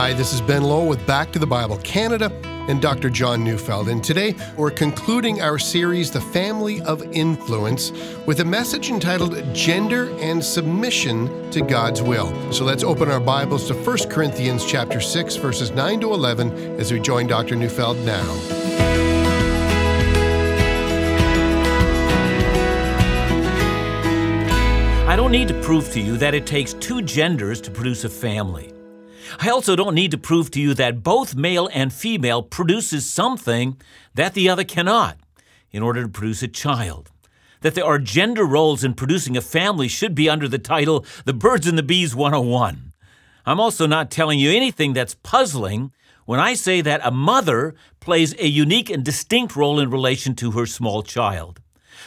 Hi, this is Ben Lowe with Back to the Bible Canada and Dr. John Neufeld. And today we're concluding our series, The Family of Influence, with a message entitled Gender and Submission to God's Will. So let's open our Bibles to 1 Corinthians chapter 6, verses 9 to 11 as we join Dr. Neufeld now. I don't need to prove to you that it takes two genders to produce a family. I also don't need to prove to you that both male and female produces something that the other cannot in order to produce a child. That there are gender roles in producing a family should be under the title The Birds and the Bees 101. I'm also not telling you anything that's puzzling when I say that a mother plays a unique and distinct role in relation to her small child.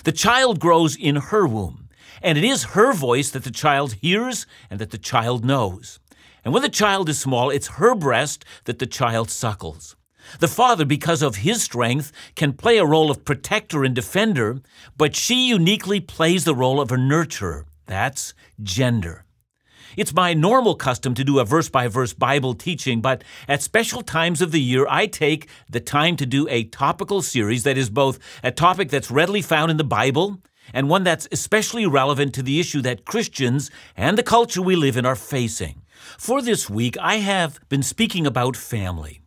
The child grows in her womb, and it is her voice that the child hears and that the child knows. And when the child is small, it's her breast that the child suckles. The father, because of his strength, can play a role of protector and defender, but she uniquely plays the role of a nurturer. That's gender. It's my normal custom to do a verse by verse Bible teaching, but at special times of the year, I take the time to do a topical series that is both a topic that's readily found in the Bible and one that's especially relevant to the issue that Christians and the culture we live in are facing. For this week, I have been speaking about family,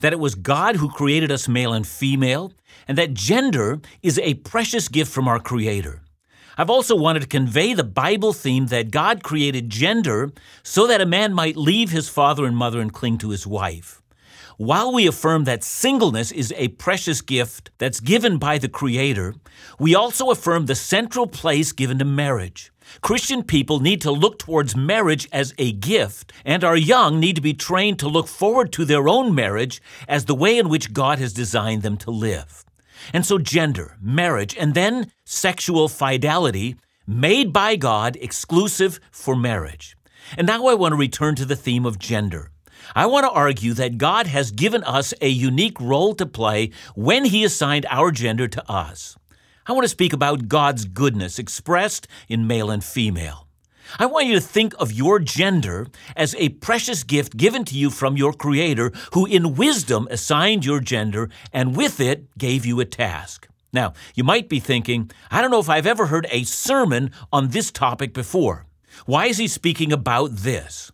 that it was God who created us male and female, and that gender is a precious gift from our Creator. I've also wanted to convey the Bible theme that God created gender so that a man might leave his father and mother and cling to his wife. While we affirm that singleness is a precious gift that's given by the Creator, we also affirm the central place given to marriage. Christian people need to look towards marriage as a gift, and our young need to be trained to look forward to their own marriage as the way in which God has designed them to live. And so, gender, marriage, and then sexual fidelity made by God exclusive for marriage. And now I want to return to the theme of gender. I want to argue that God has given us a unique role to play when He assigned our gender to us. I want to speak about God's goodness expressed in male and female. I want you to think of your gender as a precious gift given to you from your Creator, who in wisdom assigned your gender and with it gave you a task. Now, you might be thinking, I don't know if I've ever heard a sermon on this topic before. Why is he speaking about this?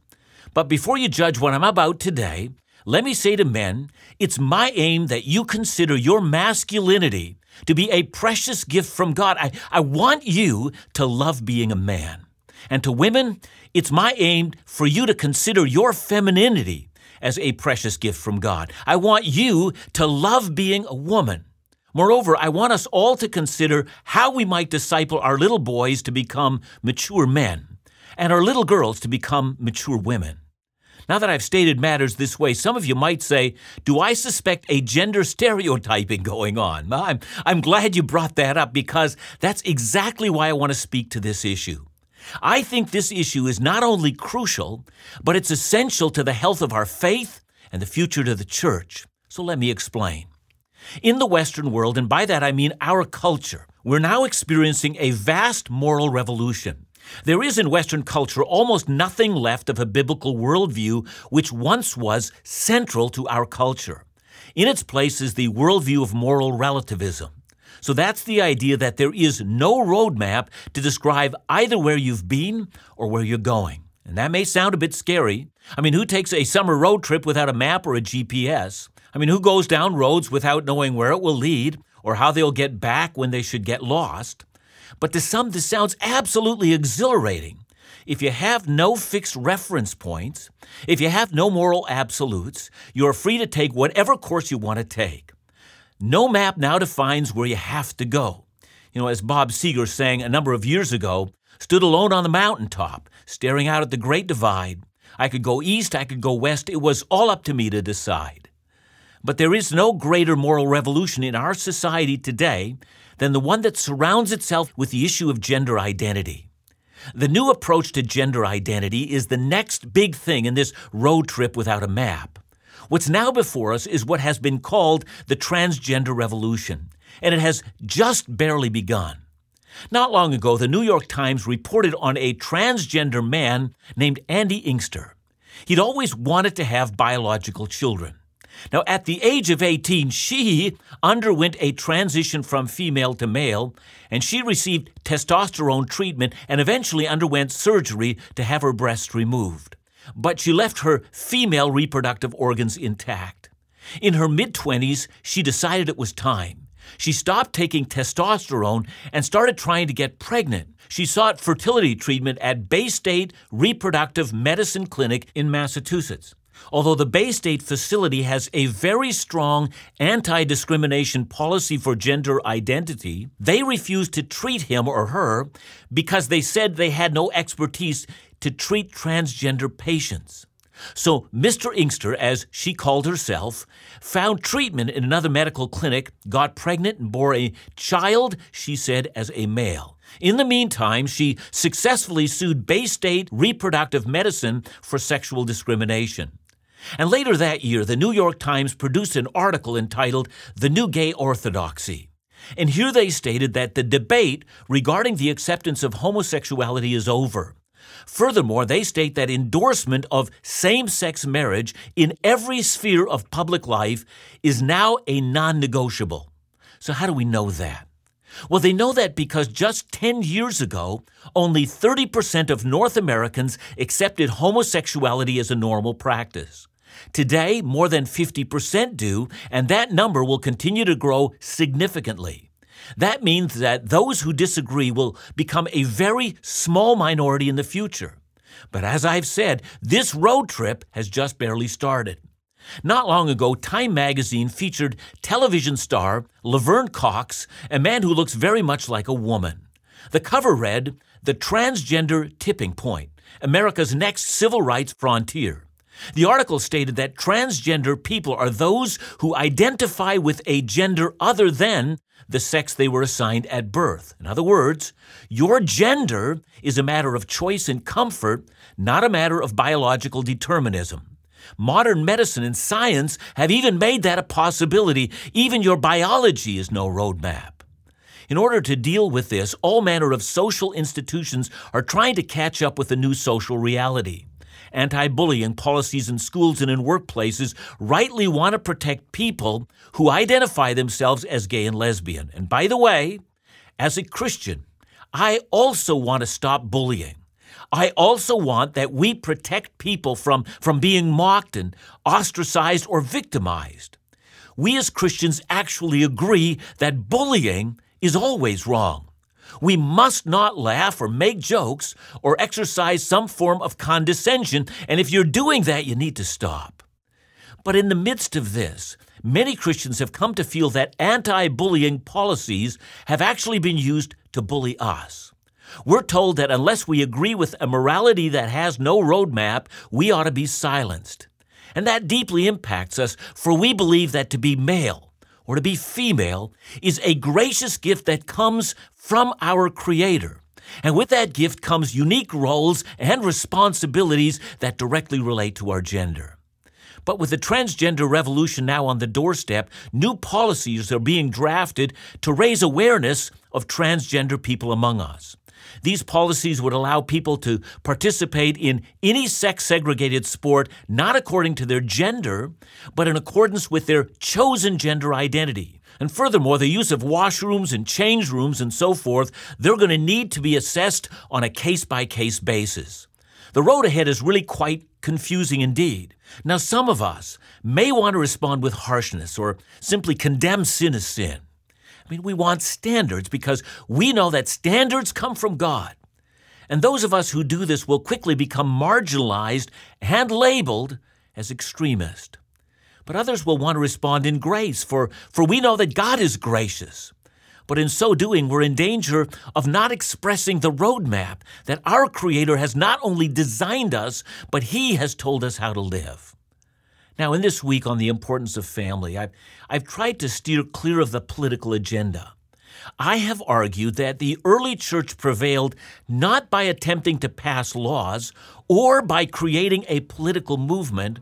But before you judge what I'm about today, let me say to men, it's my aim that you consider your masculinity to be a precious gift from God. I, I want you to love being a man. And to women, it's my aim for you to consider your femininity as a precious gift from God. I want you to love being a woman. Moreover, I want us all to consider how we might disciple our little boys to become mature men and our little girls to become mature women. Now that I've stated matters this way, some of you might say, Do I suspect a gender stereotyping going on? I'm, I'm glad you brought that up because that's exactly why I want to speak to this issue. I think this issue is not only crucial, but it's essential to the health of our faith and the future to the church. So let me explain. In the Western world, and by that I mean our culture, we're now experiencing a vast moral revolution. There is in Western culture almost nothing left of a biblical worldview which once was central to our culture. In its place is the worldview of moral relativism. So that's the idea that there is no roadmap to describe either where you've been or where you're going. And that may sound a bit scary. I mean, who takes a summer road trip without a map or a GPS? I mean, who goes down roads without knowing where it will lead or how they'll get back when they should get lost? But to some, this sounds absolutely exhilarating. If you have no fixed reference points, if you have no moral absolutes, you're free to take whatever course you want to take. No map now defines where you have to go. You know, as Bob Seger sang a number of years ago, stood alone on the mountaintop, staring out at the Great Divide. I could go east, I could go west, it was all up to me to decide. But there is no greater moral revolution in our society today than the one that surrounds itself with the issue of gender identity. The new approach to gender identity is the next big thing in this road trip without a map. What's now before us is what has been called the transgender revolution, and it has just barely begun. Not long ago, the New York Times reported on a transgender man named Andy Inkster. He'd always wanted to have biological children. Now, at the age of 18, she underwent a transition from female to male, and she received testosterone treatment and eventually underwent surgery to have her breasts removed. But she left her female reproductive organs intact. In her mid 20s, she decided it was time. She stopped taking testosterone and started trying to get pregnant. She sought fertility treatment at Bay State Reproductive Medicine Clinic in Massachusetts. Although the Bay State facility has a very strong anti discrimination policy for gender identity, they refused to treat him or her because they said they had no expertise to treat transgender patients. So, Mr. Inkster, as she called herself, found treatment in another medical clinic, got pregnant, and bore a child, she said, as a male. In the meantime, she successfully sued Bay State Reproductive Medicine for sexual discrimination. And later that year, the New York Times produced an article entitled The New Gay Orthodoxy. And here they stated that the debate regarding the acceptance of homosexuality is over. Furthermore, they state that endorsement of same sex marriage in every sphere of public life is now a non negotiable. So, how do we know that? Well, they know that because just 10 years ago, only 30% of North Americans accepted homosexuality as a normal practice. Today, more than 50% do, and that number will continue to grow significantly. That means that those who disagree will become a very small minority in the future. But as I've said, this road trip has just barely started. Not long ago, Time magazine featured television star Laverne Cox, a man who looks very much like a woman. The cover read, The Transgender Tipping Point America's Next Civil Rights Frontier. The article stated that transgender people are those who identify with a gender other than the sex they were assigned at birth. In other words, your gender is a matter of choice and comfort, not a matter of biological determinism. Modern medicine and science have even made that a possibility. Even your biology is no roadmap. In order to deal with this, all manner of social institutions are trying to catch up with the new social reality anti bullying policies in schools and in workplaces rightly want to protect people who identify themselves as gay and lesbian. And by the way, as a Christian, I also want to stop bullying. I also want that we protect people from, from being mocked and ostracized or victimized. We as Christians actually agree that bullying is always wrong. We must not laugh or make jokes or exercise some form of condescension, and if you're doing that, you need to stop. But in the midst of this, many Christians have come to feel that anti bullying policies have actually been used to bully us. We're told that unless we agree with a morality that has no roadmap, we ought to be silenced. And that deeply impacts us, for we believe that to be male, or to be female is a gracious gift that comes from our Creator. And with that gift comes unique roles and responsibilities that directly relate to our gender. But with the transgender revolution now on the doorstep, new policies are being drafted to raise awareness of transgender people among us. These policies would allow people to participate in any sex segregated sport not according to their gender, but in accordance with their chosen gender identity. And furthermore, the use of washrooms and change rooms and so forth, they're going to need to be assessed on a case by case basis. The road ahead is really quite confusing indeed. Now, some of us may want to respond with harshness or simply condemn sin as sin. I mean, we want standards because we know that standards come from God. And those of us who do this will quickly become marginalized and labeled as extremist. But others will want to respond in grace, for, for we know that God is gracious. But in so doing, we're in danger of not expressing the roadmap that our Creator has not only designed us, but He has told us how to live. Now, in this week on the importance of family, I've, I've tried to steer clear of the political agenda. I have argued that the early church prevailed not by attempting to pass laws or by creating a political movement,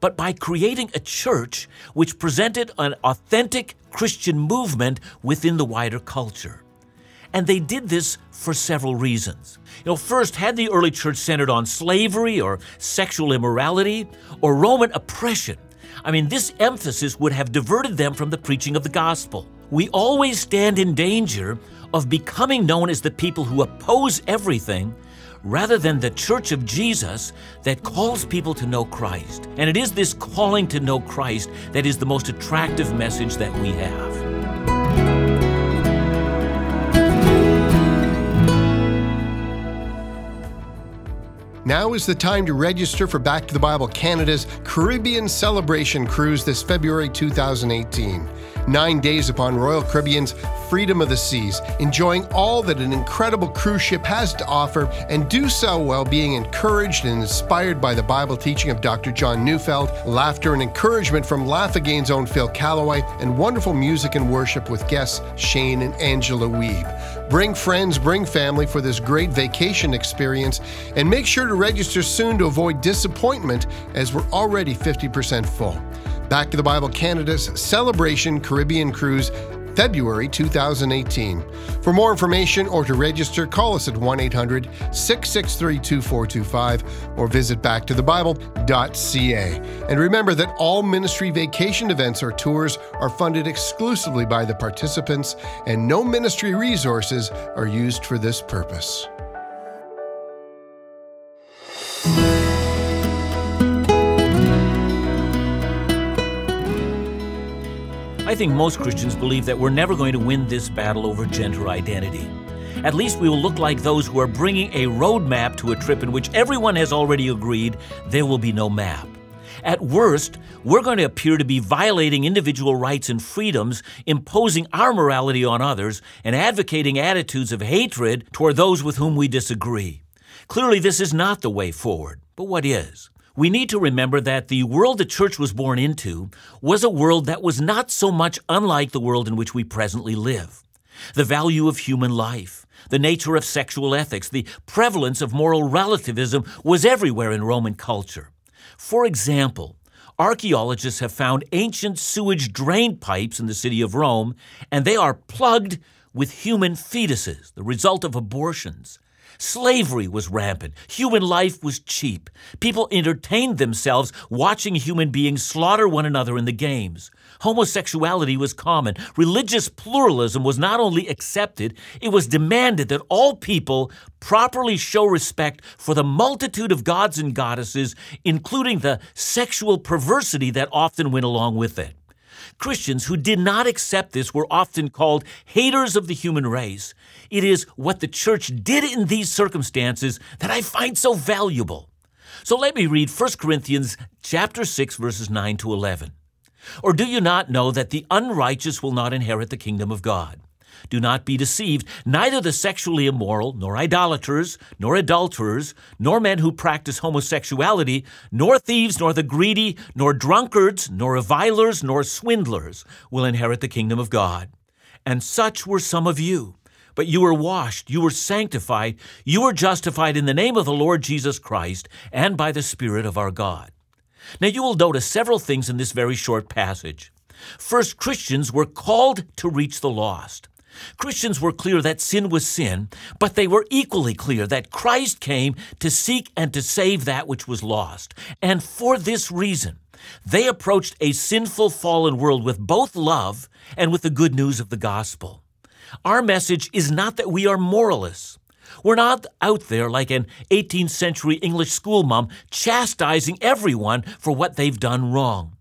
but by creating a church which presented an authentic Christian movement within the wider culture. And they did this for several reasons. You know, first, had the early church centered on slavery or sexual immorality or Roman oppression, I mean, this emphasis would have diverted them from the preaching of the gospel. We always stand in danger of becoming known as the people who oppose everything rather than the church of Jesus that calls people to know Christ. And it is this calling to know Christ that is the most attractive message that we have. Now is the time to register for Back to the Bible Canada's Caribbean Celebration Cruise this February 2018 nine days upon Royal Caribbean's Freedom of the Seas, enjoying all that an incredible cruise ship has to offer, and do so while being encouraged and inspired by the Bible teaching of Dr. John Neufeld, laughter and encouragement from Laugh Again's own Phil Callaway, and wonderful music and worship with guests Shane and Angela Weeb. Bring friends, bring family for this great vacation experience, and make sure to register soon to avoid disappointment as we're already 50% full. Back to the Bible Canada's Celebration Caribbean Cruise, February 2018. For more information or to register, call us at 1 800 663 2425 or visit backtothebible.ca. And remember that all ministry vacation events or tours are funded exclusively by the participants, and no ministry resources are used for this purpose. Think most Christians believe that we're never going to win this battle over gender identity. At least we will look like those who are bringing a roadmap to a trip in which everyone has already agreed there will be no map. At worst, we're going to appear to be violating individual rights and freedoms, imposing our morality on others, and advocating attitudes of hatred toward those with whom we disagree. Clearly, this is not the way forward. But what is? We need to remember that the world the church was born into was a world that was not so much unlike the world in which we presently live. The value of human life, the nature of sexual ethics, the prevalence of moral relativism was everywhere in Roman culture. For example, archaeologists have found ancient sewage drain pipes in the city of Rome, and they are plugged with human fetuses, the result of abortions. Slavery was rampant. Human life was cheap. People entertained themselves watching human beings slaughter one another in the games. Homosexuality was common. Religious pluralism was not only accepted, it was demanded that all people properly show respect for the multitude of gods and goddesses, including the sexual perversity that often went along with it. Christians who did not accept this were often called haters of the human race. It is what the church did in these circumstances that I find so valuable. So let me read 1 Corinthians chapter 6 verses 9 to 11. Or do you not know that the unrighteous will not inherit the kingdom of God? Do not be deceived. Neither the sexually immoral, nor idolaters, nor adulterers, nor men who practice homosexuality, nor thieves, nor the greedy, nor drunkards, nor revilers, nor swindlers will inherit the kingdom of God. And such were some of you. But you were washed, you were sanctified, you were justified in the name of the Lord Jesus Christ and by the Spirit of our God. Now you will notice several things in this very short passage. First, Christians were called to reach the lost. Christians were clear that sin was sin, but they were equally clear that Christ came to seek and to save that which was lost. And for this reason, they approached a sinful, fallen world with both love and with the good news of the gospel. Our message is not that we are moralists. We're not out there like an 18th century English schoolmom chastising everyone for what they've done wrong.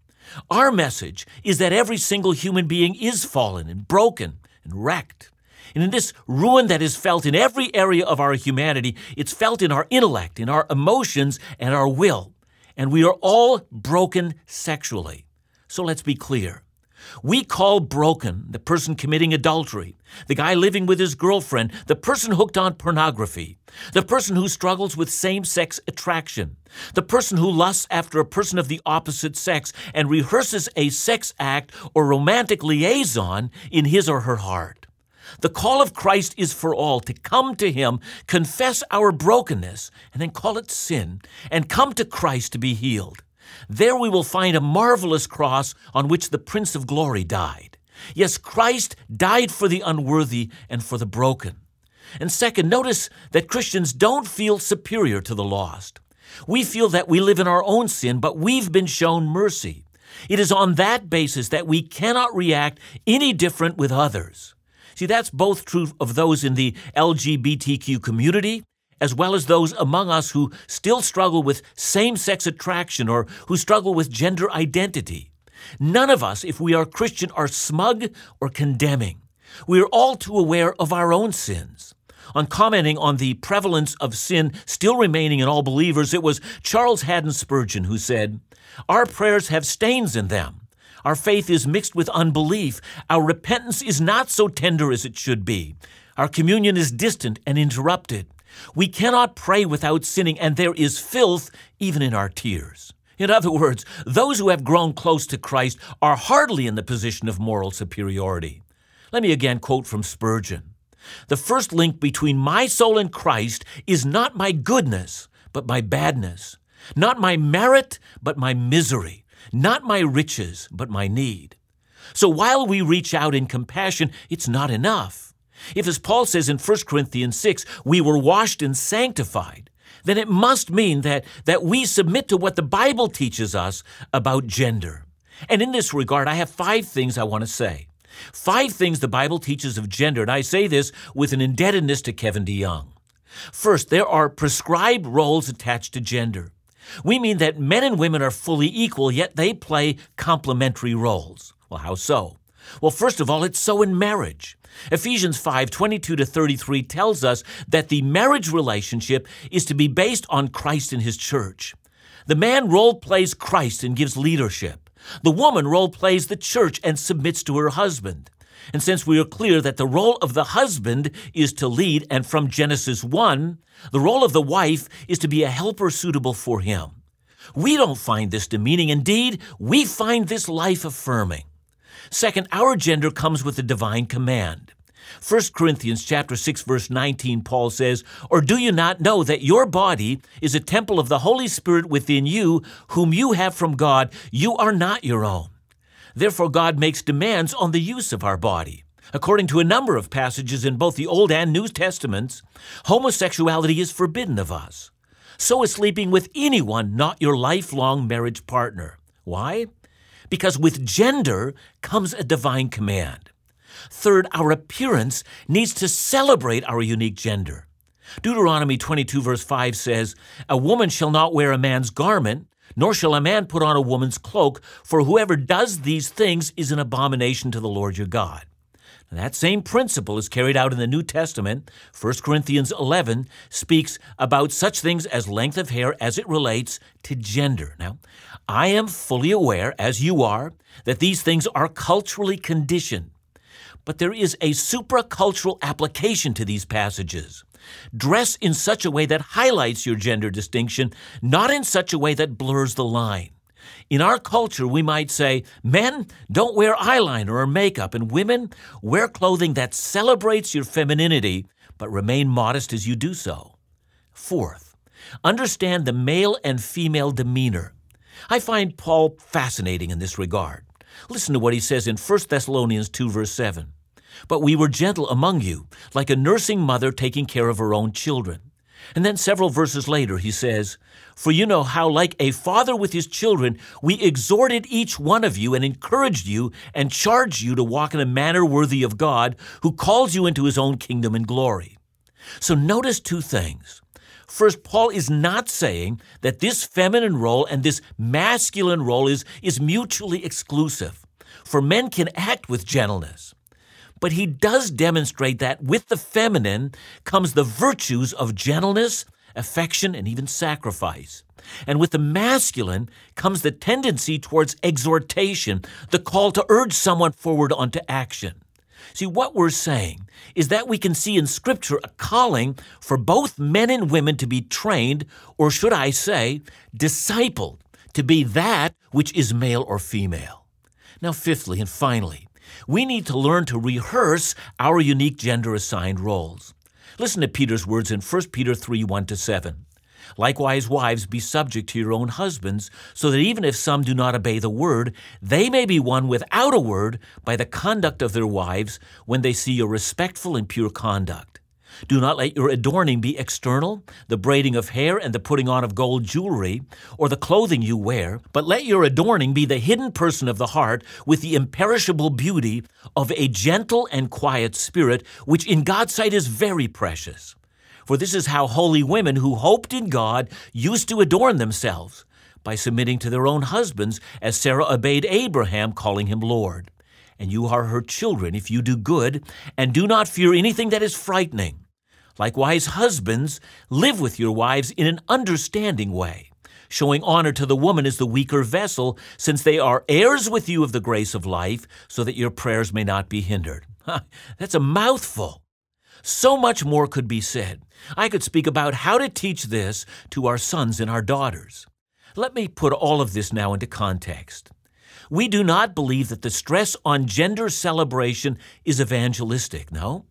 Our message is that every single human being is fallen and broken and wrecked. And in this ruin that is felt in every area of our humanity, it's felt in our intellect, in our emotions, and our will. And we are all broken sexually. So let's be clear. We call broken the person committing adultery, the guy living with his girlfriend, the person hooked on pornography, the person who struggles with same sex attraction, the person who lusts after a person of the opposite sex and rehearses a sex act or romantic liaison in his or her heart. The call of Christ is for all to come to Him, confess our brokenness, and then call it sin, and come to Christ to be healed. There we will find a marvelous cross on which the Prince of Glory died. Yes, Christ died for the unworthy and for the broken. And second, notice that Christians don't feel superior to the lost. We feel that we live in our own sin, but we've been shown mercy. It is on that basis that we cannot react any different with others. See, that's both true of those in the LGBTQ community as well as those among us who still struggle with same sex attraction or who struggle with gender identity. None of us, if we are Christian, are smug or condemning. We are all too aware of our own sins. On commenting on the prevalence of sin still remaining in all believers, it was Charles Haddon Spurgeon who said, Our prayers have stains in them. Our faith is mixed with unbelief. Our repentance is not so tender as it should be. Our communion is distant and interrupted. We cannot pray without sinning, and there is filth even in our tears. In other words, those who have grown close to Christ are hardly in the position of moral superiority. Let me again quote from Spurgeon The first link between my soul and Christ is not my goodness, but my badness, not my merit, but my misery, not my riches, but my need. So while we reach out in compassion, it's not enough. If, as Paul says in 1 Corinthians 6, we were washed and sanctified, then it must mean that, that we submit to what the Bible teaches us about gender. And in this regard, I have five things I want to say. Five things the Bible teaches of gender, and I say this with an indebtedness to Kevin DeYoung. First, there are prescribed roles attached to gender. We mean that men and women are fully equal, yet they play complementary roles. Well, how so? Well, first of all, it's so in marriage. Ephesians 5 22 to 33 tells us that the marriage relationship is to be based on Christ and his church. The man role plays Christ and gives leadership. The woman role plays the church and submits to her husband. And since we are clear that the role of the husband is to lead, and from Genesis 1, the role of the wife is to be a helper suitable for him. We don't find this demeaning. Indeed, we find this life affirming. Second, our gender comes with a divine command. 1 Corinthians chapter 6 verse 19 Paul says, "Or do you not know that your body is a temple of the Holy Spirit within you, whom you have from God? You are not your own." Therefore God makes demands on the use of our body. According to a number of passages in both the Old and New Testaments, homosexuality is forbidden of us. So is sleeping with anyone not your lifelong marriage partner. Why? Because with gender comes a divine command. Third, our appearance needs to celebrate our unique gender. Deuteronomy 22, verse 5 says, A woman shall not wear a man's garment, nor shall a man put on a woman's cloak, for whoever does these things is an abomination to the Lord your God. That same principle is carried out in the New Testament. 1 Corinthians 11 speaks about such things as length of hair as it relates to gender. Now, I am fully aware, as you are, that these things are culturally conditioned. But there is a supracultural application to these passages. Dress in such a way that highlights your gender distinction, not in such a way that blurs the line. In our culture, we might say, men, don't wear eyeliner or makeup, and women, wear clothing that celebrates your femininity, but remain modest as you do so. Fourth, understand the male and female demeanor. I find Paul fascinating in this regard. Listen to what he says in 1 Thessalonians 2, verse 7. But we were gentle among you, like a nursing mother taking care of her own children. And then several verses later, he says, For you know how, like a father with his children, we exhorted each one of you and encouraged you and charged you to walk in a manner worthy of God, who calls you into his own kingdom and glory. So notice two things. First, Paul is not saying that this feminine role and this masculine role is, is mutually exclusive. For men can act with gentleness but he does demonstrate that with the feminine comes the virtues of gentleness, affection, and even sacrifice. And with the masculine comes the tendency towards exhortation, the call to urge someone forward onto action. See, what we're saying is that we can see in Scripture a calling for both men and women to be trained, or should I say, discipled, to be that which is male or female. Now, fifthly and finally, we need to learn to rehearse our unique gender assigned roles. Listen to Peter's words in 1 Peter 3 1 to 7. Likewise, wives, be subject to your own husbands, so that even if some do not obey the word, they may be won without a word by the conduct of their wives when they see your respectful and pure conduct. Do not let your adorning be external, the braiding of hair and the putting on of gold jewelry, or the clothing you wear, but let your adorning be the hidden person of the heart with the imperishable beauty of a gentle and quiet spirit, which in God's sight is very precious. For this is how holy women who hoped in God used to adorn themselves, by submitting to their own husbands, as Sarah obeyed Abraham, calling him Lord. And you are her children if you do good, and do not fear anything that is frightening. Likewise, husbands, live with your wives in an understanding way, showing honor to the woman as the weaker vessel, since they are heirs with you of the grace of life, so that your prayers may not be hindered. That's a mouthful. So much more could be said. I could speak about how to teach this to our sons and our daughters. Let me put all of this now into context. We do not believe that the stress on gender celebration is evangelistic, no?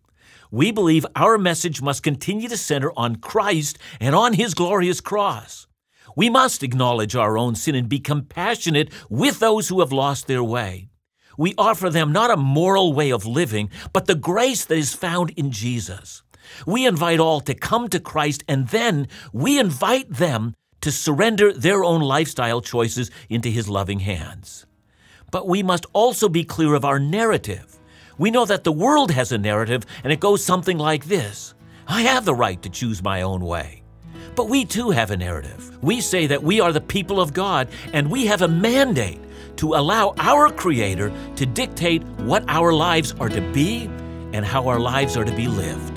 We believe our message must continue to center on Christ and on His glorious cross. We must acknowledge our own sin and be compassionate with those who have lost their way. We offer them not a moral way of living, but the grace that is found in Jesus. We invite all to come to Christ, and then we invite them to surrender their own lifestyle choices into His loving hands. But we must also be clear of our narrative. We know that the world has a narrative, and it goes something like this I have the right to choose my own way. But we too have a narrative. We say that we are the people of God, and we have a mandate to allow our Creator to dictate what our lives are to be and how our lives are to be lived.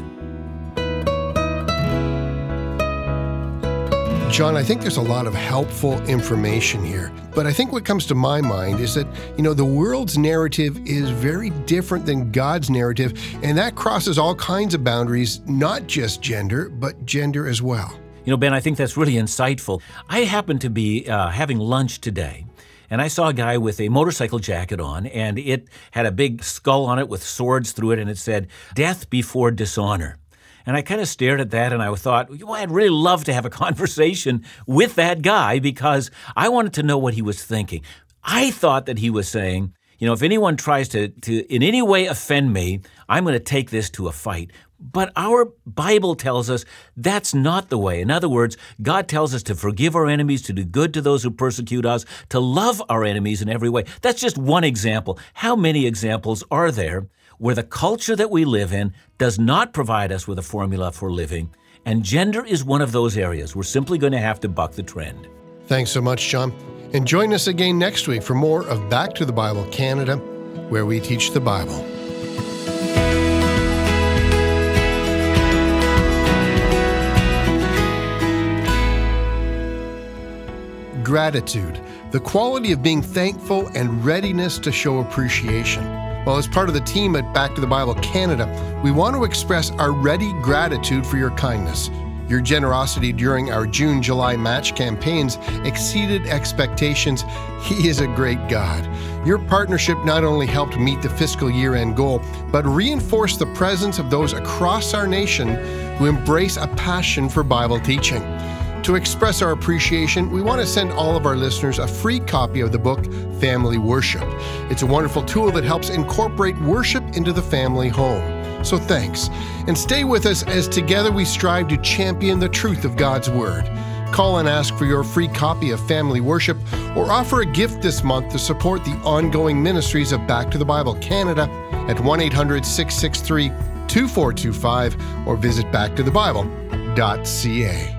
John, I think there's a lot of helpful information here. But I think what comes to my mind is that, you know, the world's narrative is very different than God's narrative, and that crosses all kinds of boundaries, not just gender, but gender as well. You know, Ben, I think that's really insightful. I happened to be uh, having lunch today, and I saw a guy with a motorcycle jacket on, and it had a big skull on it with swords through it, and it said, Death before dishonor. And I kind of stared at that and I thought, well, I'd really love to have a conversation with that guy because I wanted to know what he was thinking. I thought that he was saying, you know, if anyone tries to, to in any way offend me, I'm going to take this to a fight. But our Bible tells us that's not the way. In other words, God tells us to forgive our enemies, to do good to those who persecute us, to love our enemies in every way. That's just one example. How many examples are there where the culture that we live in does not provide us with a formula for living, and gender is one of those areas. We're simply going to have to buck the trend. Thanks so much, John. And join us again next week for more of Back to the Bible Canada, where we teach the Bible. Gratitude, the quality of being thankful and readiness to show appreciation. Well, as part of the team at Back to the Bible Canada, we want to express our ready gratitude for your kindness. Your generosity during our June July match campaigns exceeded expectations. He is a great God. Your partnership not only helped meet the fiscal year end goal, but reinforced the presence of those across our nation who embrace a passion for Bible teaching. To express our appreciation, we want to send all of our listeners a free copy of the book Family Worship. It's a wonderful tool that helps incorporate worship into the family home. So thanks. And stay with us as together we strive to champion the truth of God's Word. Call and ask for your free copy of Family Worship or offer a gift this month to support the ongoing ministries of Back to the Bible Canada at 1 800 663 2425 or visit backtothebible.ca.